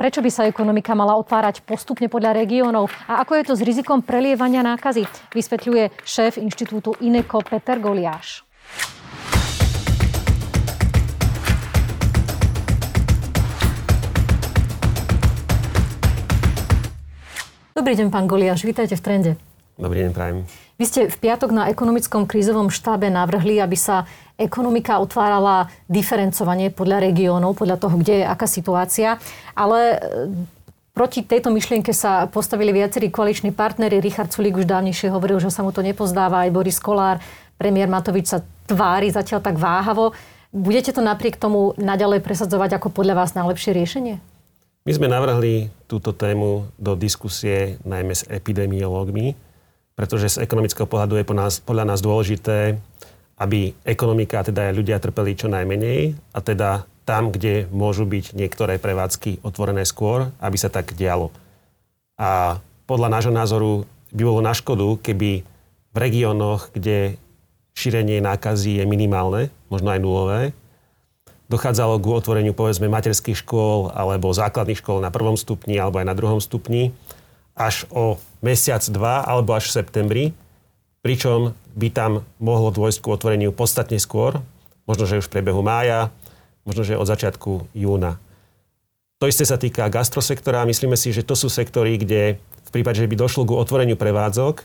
Prečo by sa ekonomika mala otvárať postupne podľa regiónov? A ako je to s rizikom prelievania nákazy? Vysvetľuje šéf inštitútu INECO Peter Goliáš. Dobrý deň, pán Goliáš, vítajte v Trende. Dobrý deň, prajem. Vy ste v piatok na ekonomickom krízovom štábe navrhli, aby sa ekonomika otvárala diferencovanie podľa regiónov, podľa toho, kde je aká situácia. Ale e, proti tejto myšlienke sa postavili viacerí koaliční partnery. Richard Sulík už dávnejšie hovoril, že sa mu to nepozdáva. Aj Boris Kolár, premiér Matovič sa tvári zatiaľ tak váhavo. Budete to napriek tomu naďalej presadzovať ako podľa vás najlepšie riešenie? My sme navrhli túto tému do diskusie najmä s epidemiológmi, pretože z ekonomického pohľadu je podľa nás dôležité, aby ekonomika, teda aj ľudia trpeli čo najmenej a teda tam, kde môžu byť niektoré prevádzky otvorené skôr, aby sa tak dialo. A podľa nášho názoru by bolo na škodu, keby v regiónoch, kde šírenie nákazy je minimálne, možno aj nulové, dochádzalo k otvoreniu povedzme materských škôl alebo základných škôl na prvom stupni alebo aj na druhom stupni až o mesiac, dva alebo až v septembri, pričom by tam mohlo dôjsť k otvoreniu podstatne skôr, možno, že už v priebehu mája, možno, že od začiatku júna. To isté sa týka gastrosektora. Myslíme si, že to sú sektory, kde v prípade, že by došlo k otvoreniu prevádzok,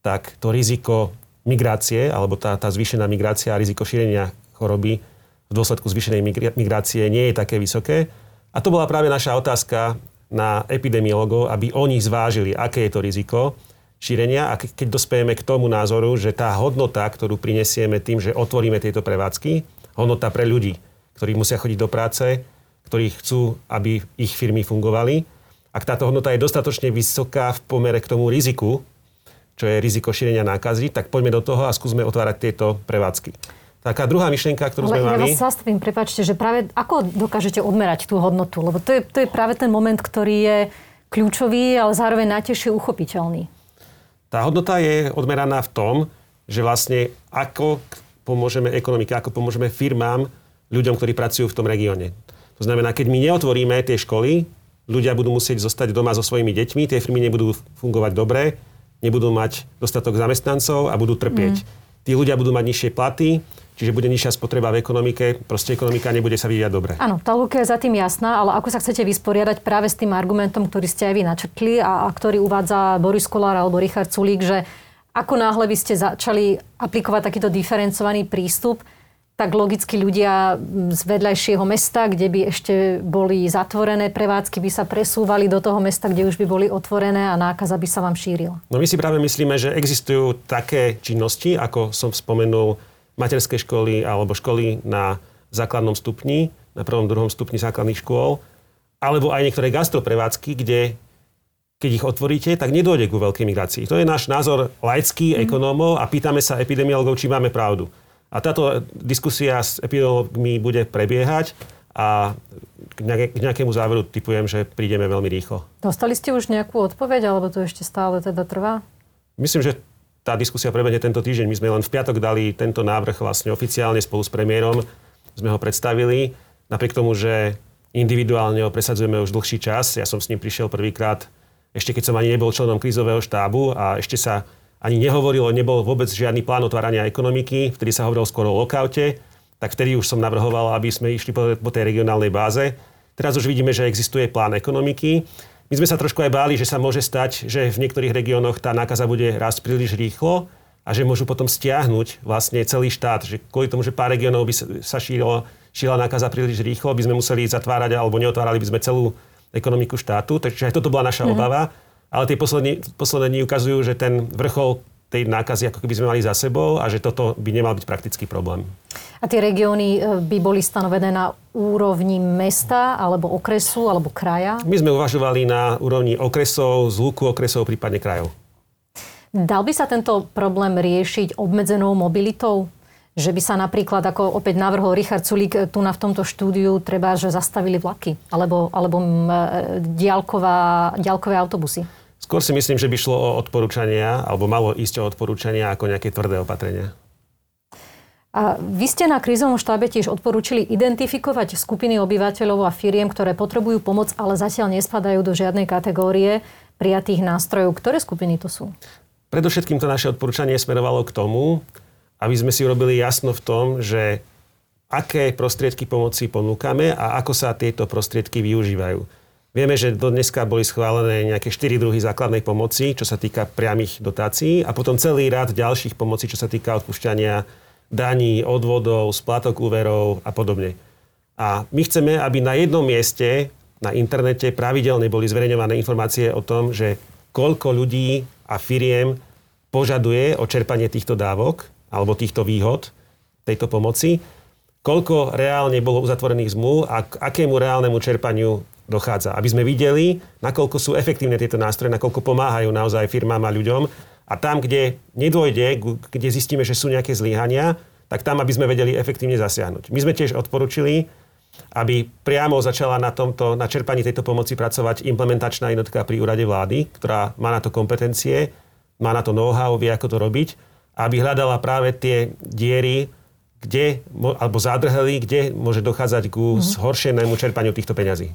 tak to riziko migrácie, alebo tá, tá zvýšená migrácia a riziko šírenia choroby v dôsledku zvýšenej migrácie nie je také vysoké. A to bola práve naša otázka na epidemiologov, aby oni zvážili, aké je to riziko šírenia a keď dospejeme k tomu názoru, že tá hodnota, ktorú prinesieme tým, že otvoríme tieto prevádzky, hodnota pre ľudí, ktorí musia chodiť do práce, ktorí chcú, aby ich firmy fungovali, ak táto hodnota je dostatočne vysoká v pomere k tomu riziku, čo je riziko šírenia nákazy, tak poďme do toho a skúsme otvárať tieto prevádzky. Taká druhá myšlienka, ktorú Ale sme ja mali... vás zastavím, prepáčte, že práve ako dokážete odmerať tú hodnotu? Lebo to je, to je práve ten moment, ktorý je kľúčový, ale zároveň najtežšie uchopiteľný. Tá hodnota je odmeraná v tom, že vlastne ako pomôžeme ekonomike, ako pomôžeme firmám, ľuďom, ktorí pracujú v tom regióne. To znamená, keď my neotvoríme tie školy, ľudia budú musieť zostať doma so svojimi deťmi, tie firmy nebudú fungovať dobre, nebudú mať dostatok zamestnancov a budú trpieť. Mm. Tí ľudia budú mať nižšie platy, čiže bude nižšia spotreba v ekonomike, proste ekonomika nebude sa vyvíjať dobre. Áno, tá lúka je za tým jasná, ale ako sa chcete vysporiadať práve s tým argumentom, ktorý ste aj vy načrtli a, a ktorý uvádza Boris Kolár alebo Richard Sulík, že ako náhle by ste začali aplikovať takýto diferencovaný prístup, tak logicky ľudia z vedľajšieho mesta, kde by ešte boli zatvorené prevádzky, by sa presúvali do toho mesta, kde už by boli otvorené a nákaza by sa vám šírila. No my si práve myslíme, že existujú také činnosti, ako som spomenul, materské školy alebo školy na základnom stupni, na prvom, druhom stupni základných škôl, alebo aj niektoré gastroprevádzky, kde keď ich otvoríte, tak nedôjde ku veľkej migrácii. To je náš názor laický mm. ekonómov a pýtame sa epidemiologov, či máme pravdu. A táto diskusia s epidemiologmi bude prebiehať a k nejakému záveru typujem, že prídeme veľmi rýchlo. Dostali ste už nejakú odpoveď, alebo to ešte stále teda trvá? Myslím, že tá diskusia prebehne tento týždeň. My sme len v piatok dali tento návrh vlastne oficiálne spolu s premiérom. Sme ho predstavili. Napriek tomu, že individuálne ho presadzujeme už dlhší čas. Ja som s ním prišiel prvýkrát, ešte keď som ani nebol členom krízového štábu a ešte sa ani nehovorilo, nebol vôbec žiadny plán otvárania ekonomiky, vtedy sa hovorilo skôr o lokaute, tak vtedy už som navrhoval, aby sme išli po, po tej regionálnej báze. Teraz už vidíme, že existuje plán ekonomiky. My sme sa trošku aj báli, že sa môže stať, že v niektorých regiónoch tá nákaza bude rásť príliš rýchlo a že môžu potom stiahnuť vlastne celý štát. Že kvôli tomu, že pár regiónov by sa šírilo, šírila nákaza príliš rýchlo, by sme museli zatvárať alebo neotvárali by sme celú ekonomiku štátu. Takže aj toto bola naša mm-hmm. obava. Ale tie poslední, posledné dní ukazujú, že ten vrchol tej nákazy ako keby sme mali za sebou a že toto by nemal byť praktický problém. A tie regióny e, by boli stanovené na úrovni mesta alebo okresu alebo kraja? My sme uvažovali na úrovni okresov, zluku okresov, prípadne krajov. Dal by sa tento problém riešiť obmedzenou mobilitou? Že by sa napríklad, ako opäť navrhol Richard Sulík e, tu na v tomto štúdiu, treba, že zastavili vlaky alebo, alebo e, diálková, diálkové autobusy? Skôr si myslím, že by šlo o odporúčania, alebo malo ísť o odporúčania ako nejaké tvrdé opatrenia. A vy ste na krízovom štábe tiež odporúčili identifikovať skupiny obyvateľov a firiem, ktoré potrebujú pomoc, ale zatiaľ nespadajú do žiadnej kategórie prijatých nástrojov. Ktoré skupiny to sú? Predovšetkým to naše odporúčanie smerovalo k tomu, aby sme si urobili jasno v tom, že aké prostriedky pomoci ponúkame a ako sa tieto prostriedky využívajú. Vieme, že do dneska boli schválené nejaké 4 druhy základnej pomoci, čo sa týka priamých dotácií a potom celý rád ďalších pomoci, čo sa týka odpúšťania daní, odvodov, splatok úverov a podobne. A my chceme, aby na jednom mieste na internete pravidelne boli zverejňované informácie o tom, že koľko ľudí a firiem požaduje o čerpanie týchto dávok alebo týchto výhod tejto pomoci, koľko reálne bolo uzatvorených zmluv a k akému reálnemu čerpaniu dochádza. Aby sme videli, nakoľko sú efektívne tieto nástroje, nakoľko pomáhajú naozaj firmám a ľuďom a tam, kde nedôjde, kde zistíme, že sú nejaké zlyhania, tak tam, aby sme vedeli efektívne zasiahnuť. My sme tiež odporučili, aby priamo začala na, tomto, na čerpaní tejto pomoci pracovať implementačná jednotka pri úrade vlády, ktorá má na to kompetencie, má na to know-how, vie, ako to robiť, aby hľadala práve tie diery, kde, alebo zádrhely, kde môže dochádzať ku mm-hmm. zhoršenému čerpaniu týchto peňazí.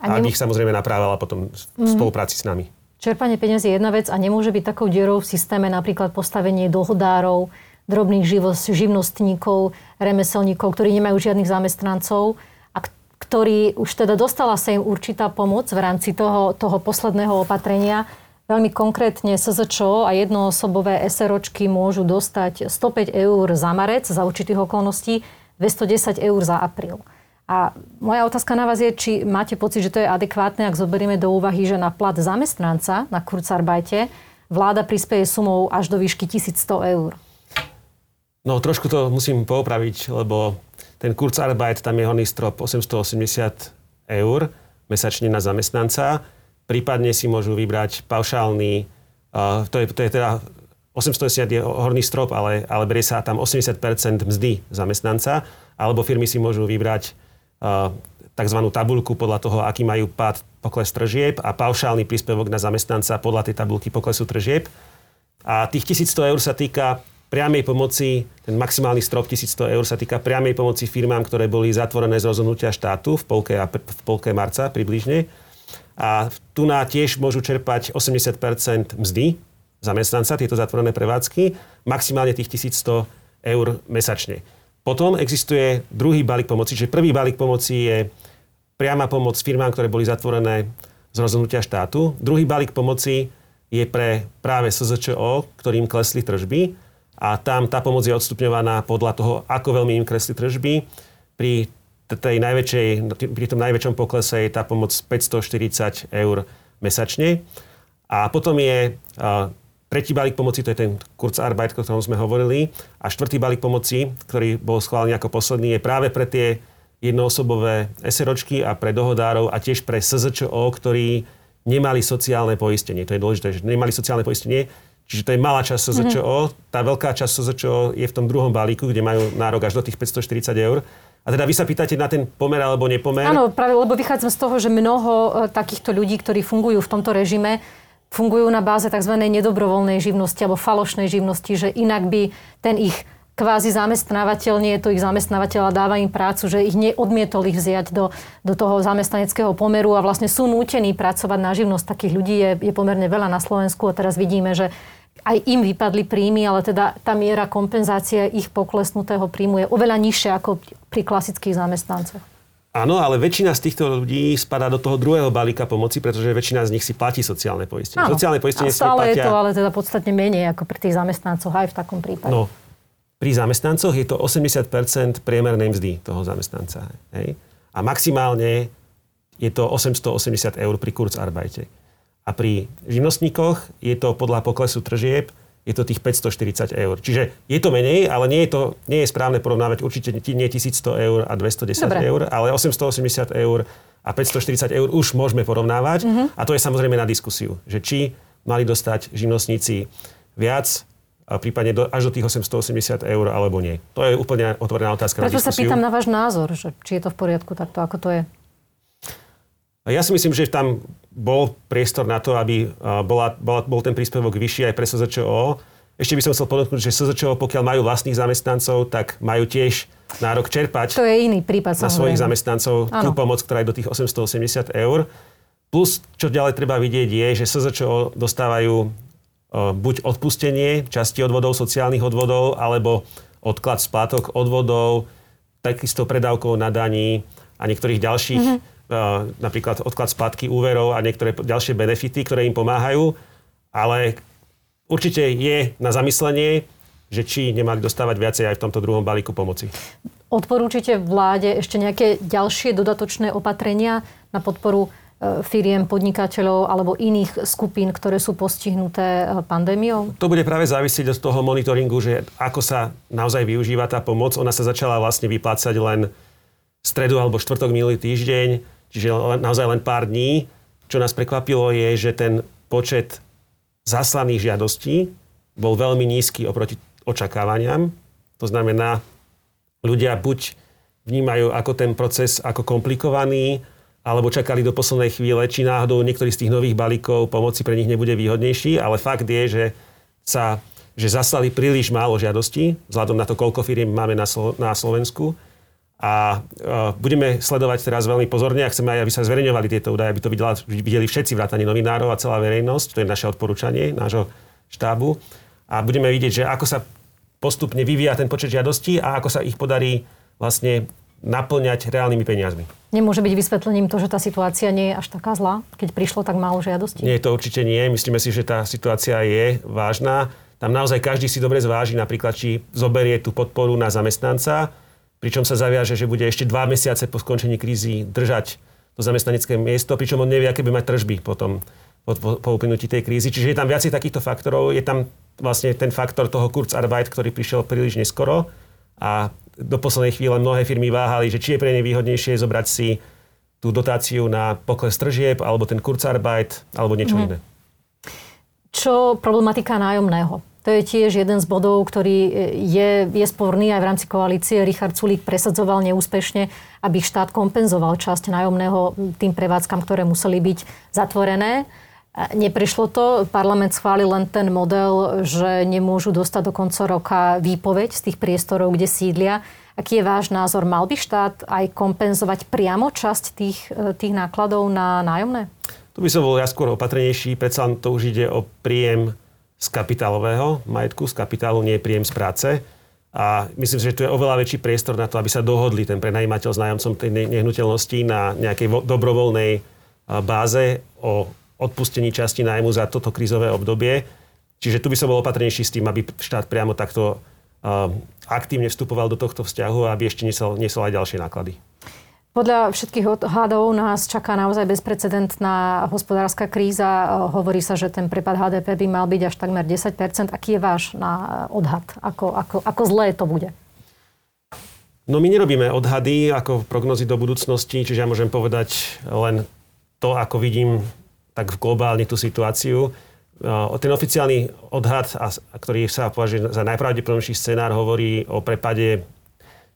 A, a aby ich samozrejme naprávala potom v mm-hmm. spolupráci s nami. Čerpanie peniazy je jedna vec a nemôže byť takou dierou v systéme napríklad postavenie dohodárov, drobných živnostníkov, remeselníkov, ktorí nemajú žiadnych zamestnancov a ktorí už teda dostala sa im určitá pomoc v rámci toho, toho posledného opatrenia. Veľmi konkrétne SZČO a jednoosobové SROčky môžu dostať 105 eur za marec za určitých okolností, 210 eur za apríl. A moja otázka na vás je, či máte pocit, že to je adekvátne, ak zoberieme do úvahy, že na plat zamestnanca na Kurzarbajte vláda prispieje sumou až do výšky 1100 eur. No trošku to musím poupraviť, lebo ten Kurzarbeit, tam je horný strop 880 eur mesačne na zamestnanca. Prípadne si môžu vybrať paušálny, uh, to, je, to je teda 880 je horný strop, ale, ale berie sa tam 80% mzdy zamestnanca, alebo firmy si môžu vybrať tzv. tabulku podľa toho, aký majú pád pokles tržieb a paušálny príspevok na zamestnanca podľa tej tabulky poklesu tržieb. A tých 1100 eur sa týka priamej pomoci, ten maximálny strop 1100 eur sa týka priamej pomoci firmám, ktoré boli zatvorené z rozhodnutia štátu v polke, v polke marca približne. A tu na tiež môžu čerpať 80% mzdy zamestnanca, tieto zatvorené prevádzky, maximálne tých 1100 eur mesačne. Potom existuje druhý balík pomoci, čiže prvý balík pomoci je priama pomoc firmám, ktoré boli zatvorené z rozhodnutia štátu. Druhý balík pomoci je pre práve SZČO, ktorým klesli tržby a tam tá pomoc je odstupňovaná podľa toho, ako veľmi im klesli tržby. Pri, tej najväčšej, pri tom najväčšom poklese je tá pomoc 540 eur mesačne. A potom je Tretí balík pomoci, to je ten Kurzarbeit, o ktorom sme hovorili. A štvrtý balík pomoci, ktorý bol schválený ako posledný, je práve pre tie jednoosobové SROčky a pre dohodárov a tiež pre SZČO, ktorí nemali sociálne poistenie. To je dôležité, že nemali sociálne poistenie. Čiže to je malá časť SZČO. Mm-hmm. Tá veľká časť SZČO je v tom druhom balíku, kde majú nárok až do tých 540 eur. A teda vy sa pýtate na ten pomer alebo nepomer? Áno, práve lebo vychádzam z toho, že mnoho e, takýchto ľudí, ktorí fungujú v tomto režime, fungujú na báze tzv. nedobrovoľnej živnosti alebo falošnej živnosti, že inak by ten ich kvázi zamestnávateľ, nie je to ich zamestnávateľ a dáva im prácu, že ich neodmietol ich vziať do, do toho zamestnaneckého pomeru a vlastne sú nútení pracovať na živnosť. Takých ľudí je, je pomerne veľa na Slovensku a teraz vidíme, že aj im vypadli príjmy, ale teda tá miera kompenzácie ich poklesnutého príjmu je oveľa nižšia ako pri klasických zamestnancoch. Áno, ale väčšina z týchto ľudí spadá do toho druhého balíka pomoci, pretože väčšina z nich si platí sociálne poistenie. Áno. Sociálne poistenie a stále platia... je to ale teda podstatne menej ako pri tých zamestnancoch aj v takom prípade. No, pri zamestnancoch je to 80% priemernej mzdy toho zamestnanca. Hej? A maximálne je to 880 eur pri Kurzarbeite. A pri živnostníkoch je to podľa poklesu tržieb je to tých 540 eur. Čiže je to menej, ale nie je, to, nie je správne porovnávať určite nie 1100 eur a 210 Dobre. eur, ale 880 eur a 540 eur už môžeme porovnávať. Mm-hmm. A to je samozrejme na diskusiu, že či mali dostať živnostníci viac, a prípadne do, až do tých 880 eur alebo nie. To je úplne otvorená otázka Preto na diskusiu. sa pýtam na váš názor, že či je to v poriadku takto, ako to je. Ja si myslím, že tam bol priestor na to, aby bola, bola, bol ten príspevok vyšší aj pre SZČO. ešte by som chcel podotknúť, že SZČO, pokiaľ majú vlastných zamestnancov, tak majú tiež nárok čerpať to je iný prípad, na svojich zamestnancov ano. tú pomoc, ktorá je do tých 880 eur. Plus, čo ďalej treba vidieť, je, že SZČO dostávajú buď odpustenie časti odvodov, sociálnych odvodov, alebo odklad splátok odvodov, takisto predávkov na daní a niektorých ďalších, mm-hmm. Napríklad odklad splátky úverov a niektoré ďalšie benefity, ktoré im pomáhajú. Ale určite je na zamyslenie, že či nemali dostávať viacej aj v tomto druhom balíku pomoci. Odporúčite vláde ešte nejaké ďalšie dodatočné opatrenia na podporu e, firiem, podnikateľov alebo iných skupín, ktoré sú postihnuté e, pandémiou? To bude práve závisieť od toho monitoringu, že ako sa naozaj využíva tá pomoc. Ona sa začala vlastne vyplácať len stredu alebo štvrtok minulý týždeň, čiže naozaj len pár dní. Čo nás prekvapilo je, že ten počet zaslaných žiadostí bol veľmi nízky oproti očakávaniam. To znamená, ľudia buď vnímajú ako ten proces ako komplikovaný, alebo čakali do poslednej chvíle, či náhodou niektorý z tých nových balíkov pomoci pre nich nebude výhodnejší, ale fakt je, že sa že zaslali príliš málo žiadostí, vzhľadom na to, koľko firiem máme na, na Slovensku. A uh, budeme sledovať teraz veľmi pozorne a chceme aj, aby sa zverejňovali tieto údaje, aby to videla, videli všetci vrátane novinárov a celá verejnosť. To je naše odporúčanie nášho štábu. A budeme vidieť, že ako sa postupne vyvíja ten počet žiadostí a ako sa ich podarí vlastne naplňať reálnymi peniazmi. Nemôže byť vysvetlením to, že tá situácia nie je až taká zlá, keď prišlo tak málo žiadostí? Nie, to určite nie. Myslíme si, že tá situácia je vážna. Tam naozaj každý si dobre zváži, napríklad, či zoberie tú podporu na zamestnanca, pričom sa zaviaže, že bude ešte dva mesiace po skončení krízy držať to zamestnanecké miesto, pričom on nevie, aké by mať tržby potom po, po, po uplynutí tej krízy. Čiže je tam viacej takýchto faktorov. Je tam vlastne ten faktor toho Kurzarbeit, ktorý prišiel príliš neskoro a do poslednej chvíle mnohé firmy váhali, že či je pre ne výhodnejšie zobrať si tú dotáciu na pokles tržieb, alebo ten Kurzarbeit, alebo niečo mm. iné. Čo problematika nájomného? To je tiež jeden z bodov, ktorý e, je, je sporný aj v rámci koalície. Richard Sulík presadzoval neúspešne, aby štát kompenzoval časť nájomného tým prevádzkam, ktoré museli byť zatvorené. Neprišlo to, parlament schválil len ten model, že nemôžu dostať do konca roka výpoveď z tých priestorov, kde sídlia. Aký je váš názor? Mal by štát aj kompenzovať priamo časť tých, e, tých nákladov na nájomné? Tu by som bol ja skôr opatrnejší, predsa to už ide o príjem z kapitálového majetku, z kapitálu, nie je príjem z práce. A myslím si, že tu je oveľa väčší priestor na to, aby sa dohodli ten prenajímateľ s nájomcom tej nehnuteľnosti na nejakej dobrovoľnej báze o odpustení časti nájmu za toto krízové obdobie. Čiže tu by som bol opatrnejší s tým, aby štát priamo takto aktívne vstupoval do tohto vzťahu a aby ešte nesol, nesol aj ďalšie náklady. Podľa všetkých odhadov nás čaká naozaj bezprecedentná hospodárska kríza. Hovorí sa, že ten prepad HDP by mal byť až takmer 10% Aký je váš na odhad? Ako, ako, ako zlé to bude? No my nerobíme odhady ako prognozy do budúcnosti, čiže ja môžem povedať len to, ako vidím tak globálne tú situáciu. Ten oficiálny odhad, ktorý sa považuje za najpravdepodobnejší scenár, hovorí o prepade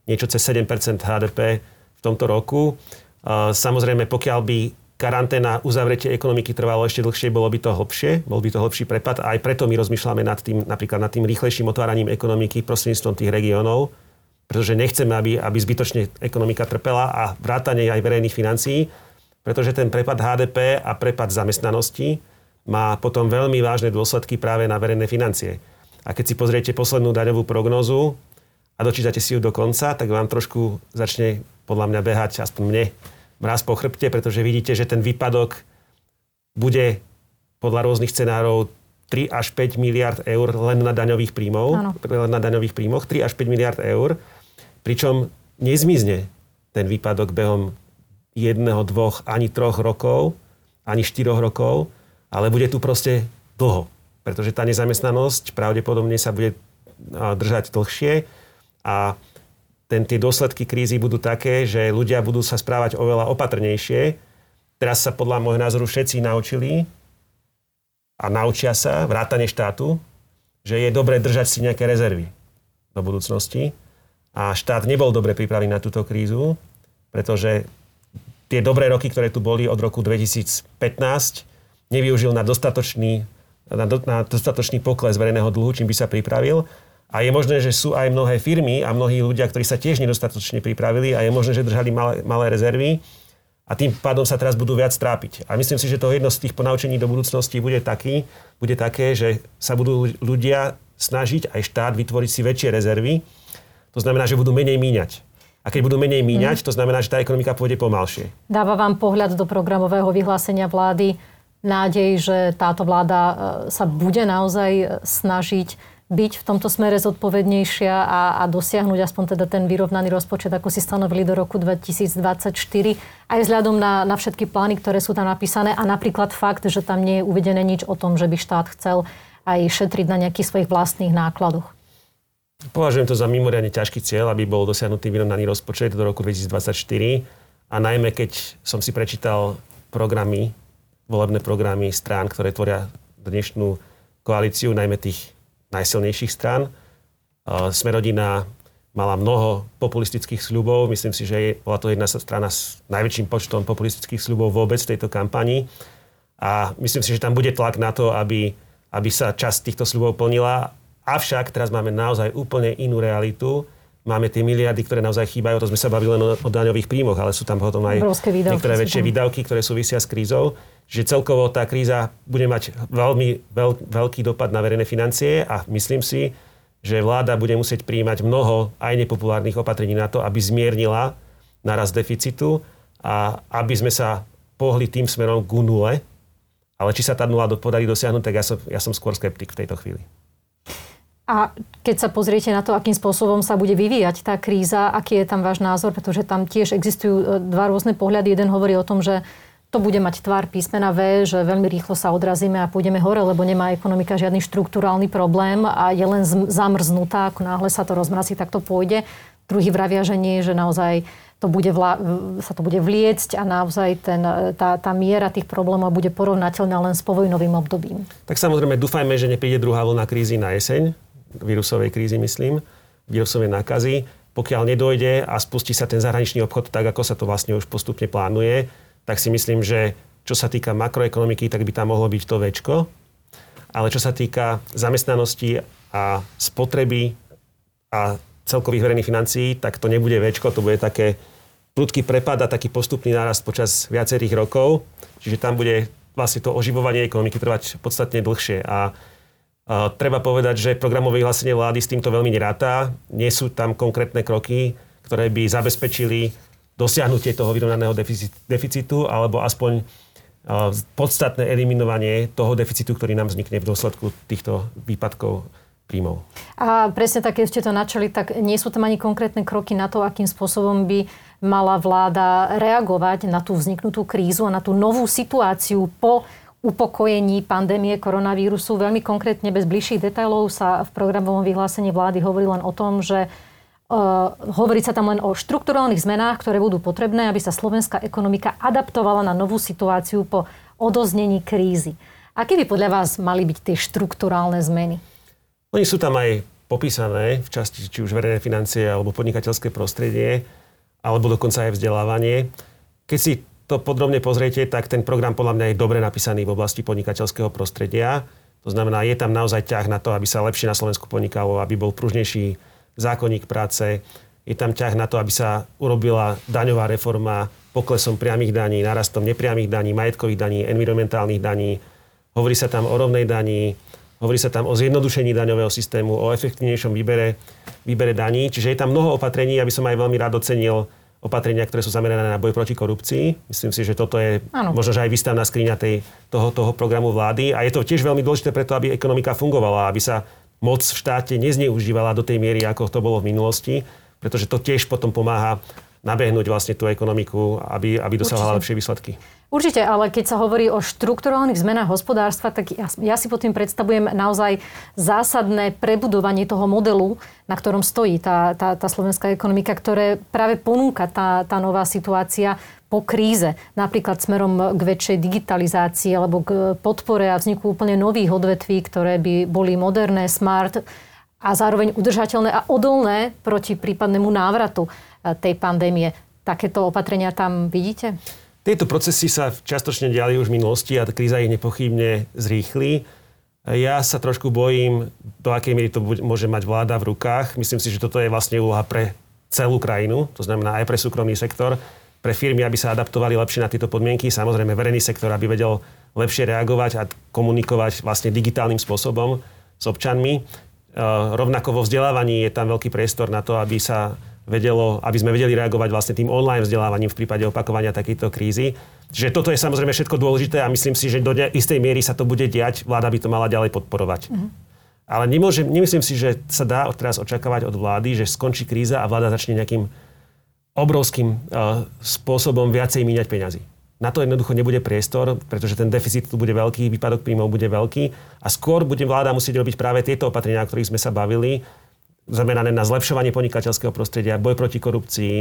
niečo cez 7% HDP tomto roku. Samozrejme, pokiaľ by karanténa, uzavretie ekonomiky trvalo ešte dlhšie, bolo by to hlbšie, bol by to hlbší prepad. A aj preto my rozmýšľame nad tým, napríklad nad tým rýchlejším otváraním ekonomiky prostredníctvom tých regiónov, pretože nechceme, aby, aby zbytočne ekonomika trpela a vrátanie aj verejných financií, pretože ten prepad HDP a prepad zamestnanosti má potom veľmi vážne dôsledky práve na verejné financie. A keď si pozriete poslednú daňovú prognózu a dočítate si ju do konca, tak vám trošku začne podľa mňa behať, aspoň mne, mraz po chrbte, pretože vidíte, že ten výpadok bude podľa rôznych scenárov 3 až 5 miliard eur len na daňových príjmov, ano. len na daňových príjmoch, 3 až 5 miliard eur, pričom nezmizne ten výpadok behom jedného, dvoch, ani troch rokov, ani štyroch rokov, ale bude tu proste dlho. Pretože tá nezamestnanosť pravdepodobne sa bude držať dlhšie a ten, tie dôsledky krízy budú také, že ľudia budú sa správať oveľa opatrnejšie. Teraz sa podľa môjho názoru všetci naučili a naučia sa, vrátane štátu, že je dobre držať si nejaké rezervy do budúcnosti. A štát nebol dobre pripravený na túto krízu, pretože tie dobré roky, ktoré tu boli od roku 2015, nevyužil na dostatočný na, na dostatočný pokles verejného dlhu, čím by sa pripravil. A je možné, že sú aj mnohé firmy a mnohí ľudia, ktorí sa tiež nedostatočne pripravili a je možné, že držali malé, malé rezervy a tým pádom sa teraz budú viac trápiť. A myslím si, že to jedno z tých ponaučení do budúcnosti bude, taký, bude také, že sa budú ľudia snažiť aj štát vytvoriť si väčšie rezervy. To znamená, že budú menej míňať. A keď budú menej míňať, mm. to znamená, že tá ekonomika pôjde pomalšie. Dáva vám pohľad do programového vyhlásenia vlády nádej, že táto vláda e, sa bude naozaj snažiť byť v tomto smere zodpovednejšia a, a dosiahnuť aspoň teda ten vyrovnaný rozpočet, ako si stanovili do roku 2024, aj vzhľadom na, na všetky plány, ktoré sú tam napísané a napríklad fakt, že tam nie je uvedené nič o tom, že by štát chcel aj šetriť na nejakých svojich vlastných nákladoch. Považujem to za mimoriadne ťažký cieľ, aby bol dosiahnutý vyrovnaný rozpočet do roku 2024 a najmä keď som si prečítal programy, volebné programy strán, ktoré tvoria dnešnú koalíciu, najmä tých najsilnejších strán. Smerodina mala mnoho populistických sľubov. Myslím si, že je, bola to jedna strana s najväčším počtom populistických sľubov vôbec v tejto kampani. A myslím si, že tam bude tlak na to, aby, aby sa časť týchto sľubov plnila. Avšak teraz máme naozaj úplne inú realitu. Máme tie miliardy, ktoré naozaj chýbajú, to sme sa bavili len o, o daňových príjmoch, ale sú tam potom aj niektoré väčšie výdavky, ktoré súvisia s krízou že celkovo tá kríza bude mať veľmi veľ, veľký dopad na verejné financie a myslím si, že vláda bude musieť príjmať mnoho aj nepopulárnych opatrení na to, aby zmiernila naraz deficitu a aby sme sa pohli tým smerom k nule. Ale či sa tá nula podarí dosiahnuť, tak ja som, ja som skôr skeptik v tejto chvíli. A keď sa pozriete na to, akým spôsobom sa bude vyvíjať tá kríza, aký je tam váš názor, pretože tam tiež existujú e, dva rôzne pohľady. Jeden hovorí o tom, že to bude mať tvar písmena V, že veľmi rýchlo sa odrazíme a pôjdeme hore, lebo nemá ekonomika žiadny štruktúrálny problém a je len zamrznutá, ako náhle sa to rozmrazí, tak to pôjde. Druhý vravia, že nie, že naozaj to bude vla, sa to bude vliecť a naozaj ten, tá, tá miera tých problémov bude porovnateľná len s povojnovým obdobím. Tak samozrejme, dúfajme, že nepríde druhá vlna krízy na jeseň, vírusovej krízy myslím, vírusovej nákazy. Pokiaľ nedojde a spustí sa ten zahraničný obchod tak, ako sa to vlastne už postupne plánuje, tak si myslím, že čo sa týka makroekonomiky, tak by tam mohlo byť to väčko. Ale čo sa týka zamestnanosti a spotreby a celkových verejných financií, tak to nebude väčko, to bude také prudký prepad a taký postupný nárast počas viacerých rokov. Čiže tam bude vlastne to oživovanie ekonomiky trvať podstatne dlhšie. A, treba povedať, že programové vyhlásenie vlády s týmto veľmi neráta. Nie sú tam konkrétne kroky, ktoré by zabezpečili dosiahnutie toho vyrovnaného deficitu, alebo aspoň podstatné eliminovanie toho deficitu, ktorý nám vznikne v dôsledku týchto výpadkov príjmov. A presne tak, keď ste to načali, tak nie sú tam ani konkrétne kroky na to, akým spôsobom by mala vláda reagovať na tú vzniknutú krízu a na tú novú situáciu po upokojení pandémie koronavírusu. Veľmi konkrétne, bez bližších detailov sa v programovom vyhlásení vlády hovorí len o tom, že hovorí sa tam len o štrukturálnych zmenách, ktoré budú potrebné, aby sa slovenská ekonomika adaptovala na novú situáciu po odoznení krízy. Aké by podľa vás mali byť tie štrukturálne zmeny? Oni sú tam aj popísané v časti či už verejné financie alebo podnikateľské prostredie, alebo dokonca aj vzdelávanie. Keď si to podrobne pozriete, tak ten program podľa mňa je dobre napísaný v oblasti podnikateľského prostredia. To znamená, je tam naozaj ťah na to, aby sa lepšie na Slovensku podnikalo, aby bol pružnejší zákonník práce, je tam ťah na to, aby sa urobila daňová reforma poklesom priamých daní, narastom nepriamých daní, majetkových daní, environmentálnych daní. Hovorí sa tam o rovnej daní, hovorí sa tam o zjednodušení daňového systému, o efektívnejšom výbere, výbere daní. Čiže je tam mnoho opatrení, aby som aj veľmi rád ocenil opatrenia, ktoré sú zamerané na boj proti korupcii. Myslím si, že toto je ano. možno, že aj výstavná skriňa tej, toho, toho programu vlády. A je to tiež veľmi dôležité preto, aby ekonomika fungovala, aby sa moc v štáte nezneužívala do tej miery, ako to bolo v minulosti, pretože to tiež potom pomáha nabehnúť vlastne tú ekonomiku, aby, aby dosahovala lepšie výsledky. Určite, ale keď sa hovorí o štrukturálnych zmenách hospodárstva, tak ja, ja si pod tým predstavujem naozaj zásadné prebudovanie toho modelu, na ktorom stojí tá, tá, tá slovenská ekonomika, ktoré práve ponúka tá, tá nová situácia po kríze, napríklad smerom k väčšej digitalizácii alebo k podpore a vzniku úplne nových odvetví, ktoré by boli moderné, smart a zároveň udržateľné a odolné proti prípadnému návratu tej pandémie. Takéto opatrenia tam vidíte? Tieto procesy sa častočne diali už v minulosti a kríza ich nepochybne zrýchli. Ja sa trošku bojím, do akej miery to môže mať vláda v rukách. Myslím si, že toto je vlastne úloha pre celú krajinu, to znamená aj pre súkromný sektor, pre firmy, aby sa adaptovali lepšie na tieto podmienky. Samozrejme, verejný sektor, aby vedel lepšie reagovať a komunikovať vlastne digitálnym spôsobom s občanmi. Rovnako vo vzdelávaní je tam veľký priestor na to, aby sa vedelo, aby sme vedeli reagovať vlastne tým online vzdelávaním v prípade opakovania takejto krízy. Čiže toto je samozrejme všetko dôležité a myslím si, že do istej miery sa to bude diať, vláda by to mala ďalej podporovať. Mm-hmm. Ale nemôžem, nemyslím si, že sa dá teraz očakávať od vlády, že skončí kríza a vláda začne nejakým obrovským uh, spôsobom viacej míňať peňazí. Na to jednoducho nebude priestor, pretože ten deficit tu bude veľký, výpadok príjmov bude veľký a skôr bude vláda musieť robiť práve tieto opatrenia, o ktorých sme sa bavili, zamerané na zlepšovanie podnikateľského prostredia, boj proti korupcii,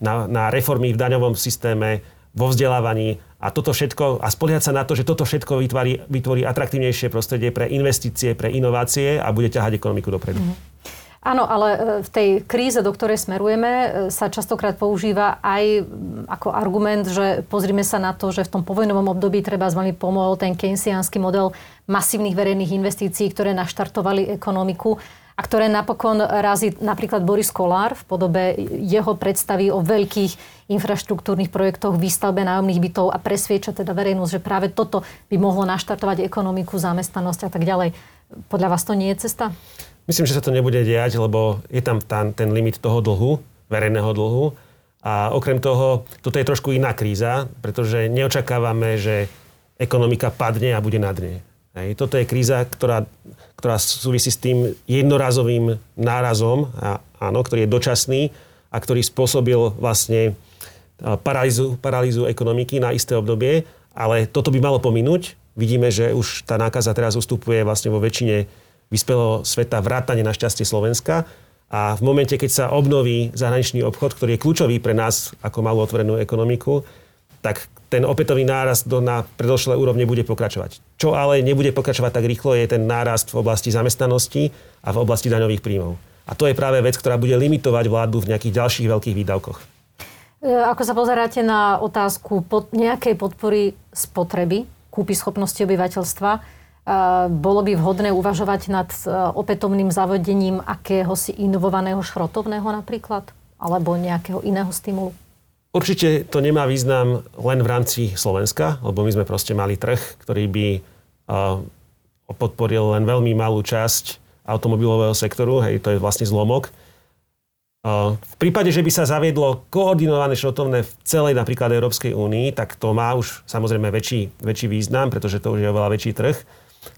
na, na reformy v daňovom systéme, vo vzdelávaní a toto všetko, a spoliehať sa na to, že toto všetko vytvorí, vytvorí atraktívnejšie prostredie pre investície, pre inovácie a bude ťahať ekonomiku dopredu. Mm-hmm. Áno, ale e, v tej kríze, do ktorej smerujeme, e, sa častokrát používa aj ako argument, že pozrime sa na to, že v tom povojnovom období treba veľmi pomohol ten keynesiánsky model masívnych verejných investícií, ktoré naštartovali ekonomiku a ktoré napokon razí napríklad Boris Kolár v podobe jeho predstavy o veľkých infraštruktúrnych projektoch, výstavbe nájomných bytov a presvieča teda verejnosť, že práve toto by mohlo naštartovať ekonomiku, zamestnanosť a tak ďalej. Podľa vás to nie je cesta? Myslím, že sa to nebude diať, lebo je tam ten, limit toho dlhu, verejného dlhu. A okrem toho, toto je trošku iná kríza, pretože neočakávame, že ekonomika padne a bude na dne. Hej. Toto je kríza, ktorá, ktorá súvisí s tým jednorazovým nárazom, a, áno, ktorý je dočasný a ktorý spôsobil vlastne paralýzu, paralýzu ekonomiky na isté obdobie, ale toto by malo pominúť. Vidíme, že už tá nákaza teraz ustupuje vlastne vo väčšine vyspelého sveta vrátane našťastie Slovenska. A v momente, keď sa obnoví zahraničný obchod, ktorý je kľúčový pre nás ako malú otvorenú ekonomiku, tak ten opätový nárast do, na predošlé úrovne bude pokračovať. Čo ale nebude pokračovať tak rýchlo, je ten nárast v oblasti zamestnanosti a v oblasti daňových príjmov. A to je práve vec, ktorá bude limitovať vládu v nejakých ďalších veľkých výdavkoch. E, ako sa pozeráte na otázku pod nejakej podpory spotreby, kúpy schopnosti obyvateľstva, e, bolo by vhodné uvažovať nad e, opätovným zavedením akéhosi inovovaného šrotovného napríklad? Alebo nejakého iného stimulu? Určite to nemá význam len v rámci Slovenska, lebo my sme proste mali trh, ktorý by podporil len veľmi malú časť automobilového sektoru, hej, to je vlastne zlomok. V prípade, že by sa zaviedlo koordinované šrotovné v celej napríklad Európskej únii, tak to má už samozrejme väčší, väčší význam, pretože to už je oveľa väčší trh.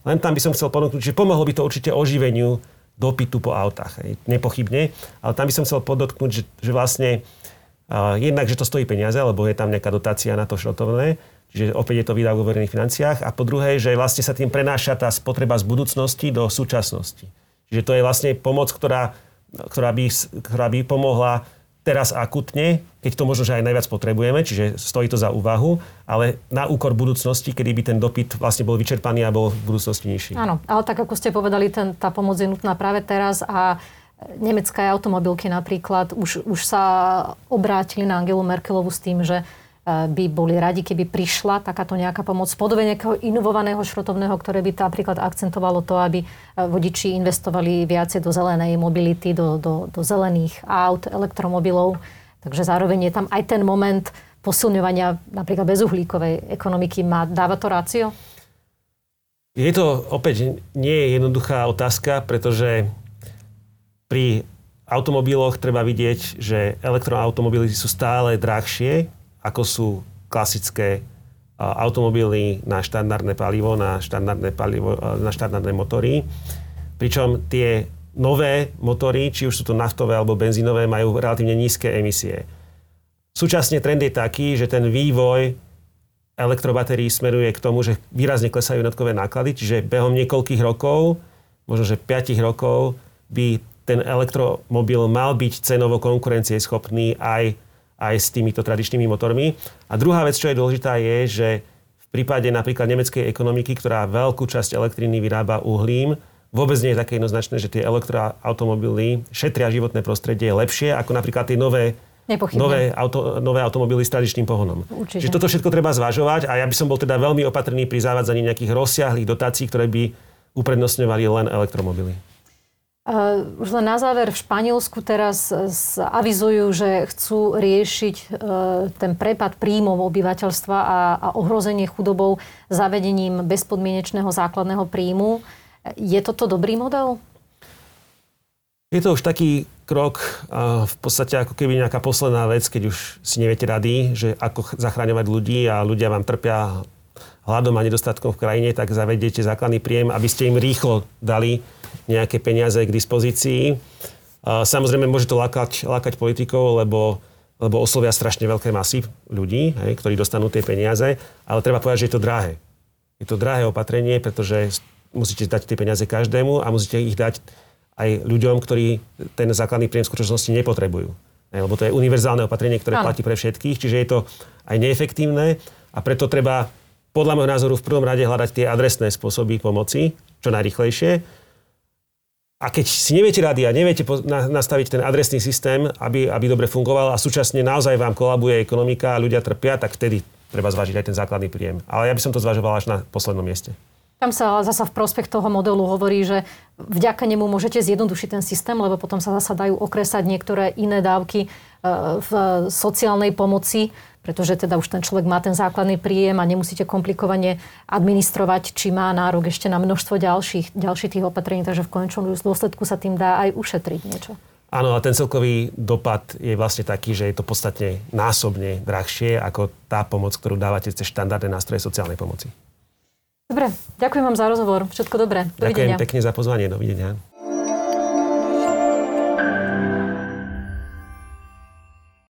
Len tam by som chcel ponúknuť, že pomohlo by to určite oživeniu dopytu po autách, hej, nepochybne. Ale tam by som chcel podotknúť, že, že vlastne jednak, že to stojí peniaze, lebo je tam nejaká dotácia na to šrotovné, čiže opäť je to výdavok vo verejných financiách. A po druhé, že vlastne sa tým prenáša tá spotreba z budúcnosti do súčasnosti. Čiže to je vlastne pomoc, ktorá, ktorá, by, ktorá by pomohla teraz akutne, keď to možno, že aj najviac potrebujeme, čiže stojí to za úvahu, ale na úkor budúcnosti, kedy by ten dopyt vlastne bol vyčerpaný a bol v budúcnosti nižší. Áno, ale tak ako ste povedali, ten, tá pomoc je nutná práve teraz a nemecké automobilky napríklad už, už sa obrátili na Angelu Merkelovu s tým, že e, by boli radi, keby prišla takáto nejaká pomoc v podobe nejakého inovovaného šrotovného, ktoré by napríklad akcentovalo to, aby e, vodiči investovali viacej do zelenej mobility, do, do, do zelených aut, elektromobilov. Takže zároveň je tam aj ten moment posilňovania napríklad bezuhlíkovej ekonomiky. Má, dáva to rácio? Je to opäť nie je jednoduchá otázka, pretože pri automobiloch treba vidieť, že elektroautomobily sú stále drahšie, ako sú klasické automobily na štandardné palivo, na štandardné, palivo, na štandardné motory. Pričom tie nové motory, či už sú to naftové alebo benzínové, majú relatívne nízke emisie. Súčasne trend je taký, že ten vývoj elektrobatérií smeruje k tomu, že výrazne klesajú jednotkové náklady, čiže behom niekoľkých rokov, možno že 5 rokov, by ten elektromobil mal byť cenovo konkurencieschopný aj, aj s týmito tradičnými motormi. A druhá vec, čo je dôležitá, je, že v prípade napríklad nemeckej ekonomiky, ktorá veľkú časť elektriny vyrába uhlím, vôbec nie je také jednoznačné, že tie elektroautomobily šetria životné prostredie lepšie ako napríklad tie nové nové, auto, nové automobily s tradičným pohonom. Určite. Čiže toto všetko treba zvažovať a ja by som bol teda veľmi opatrný pri zavádzaní nejakých rozsiahlých dotácií, ktoré by uprednostňovali len elektromobily. Uh, už len na záver, v Španielsku teraz avizujú, že chcú riešiť uh, ten prepad príjmov obyvateľstva a, a ohrozenie chudobou zavedením bezpodmienečného základného príjmu. Je toto dobrý model? Je to už taký krok, v podstate ako keby nejaká posledná vec, keď už si neviete rady, že ako zachráňovať ľudí a ľudia vám trpia hľadom a nedostatkom v krajine, tak zavediete základný príjem, aby ste im rýchlo dali nejaké peniaze k dispozícii. Samozrejme, môže to lákať, lákať politikov, lebo, lebo oslovia strašne veľké masy ľudí, hej, ktorí dostanú tie peniaze, ale treba povedať, že je to drahé. Je to drahé opatrenie, pretože musíte dať tie peniaze každému a musíte ich dať aj ľuďom, ktorí ten základný príjem skutočnosti nepotrebujú. Hej, lebo to je univerzálne opatrenie, ktoré platí pre všetkých, čiže je to aj neefektívne a preto treba podľa môjho názoru v prvom rade hľadať tie adresné spôsoby pomoci, čo najrychlejšie a keď si neviete rady a neviete nastaviť ten adresný systém, aby, aby dobre fungoval a súčasne naozaj vám kolabuje ekonomika a ľudia trpia, tak vtedy treba zvážiť aj ten základný príjem. Ale ja by som to zvažoval až na poslednom mieste. Tam sa zasa v prospech toho modelu hovorí, že vďaka nemu môžete zjednodušiť ten systém, lebo potom sa zasa dajú okresať niektoré iné dávky v sociálnej pomoci, pretože teda už ten človek má ten základný príjem a nemusíte komplikovane administrovať, či má nárok ešte na množstvo ďalších, ďalších tých opatrení, takže v konečnom dôsledku sa tým dá aj ušetriť niečo. Áno, a ten celkový dopad je vlastne taký, že je to podstatne násobne drahšie ako tá pomoc, ktorú dávate cez štandardné nástroje sociálnej pomoci. Dobre, ďakujem vám za rozhovor. Všetko dobré. Dovidenia. Ďakujem pekne za pozvanie. Dovidenia.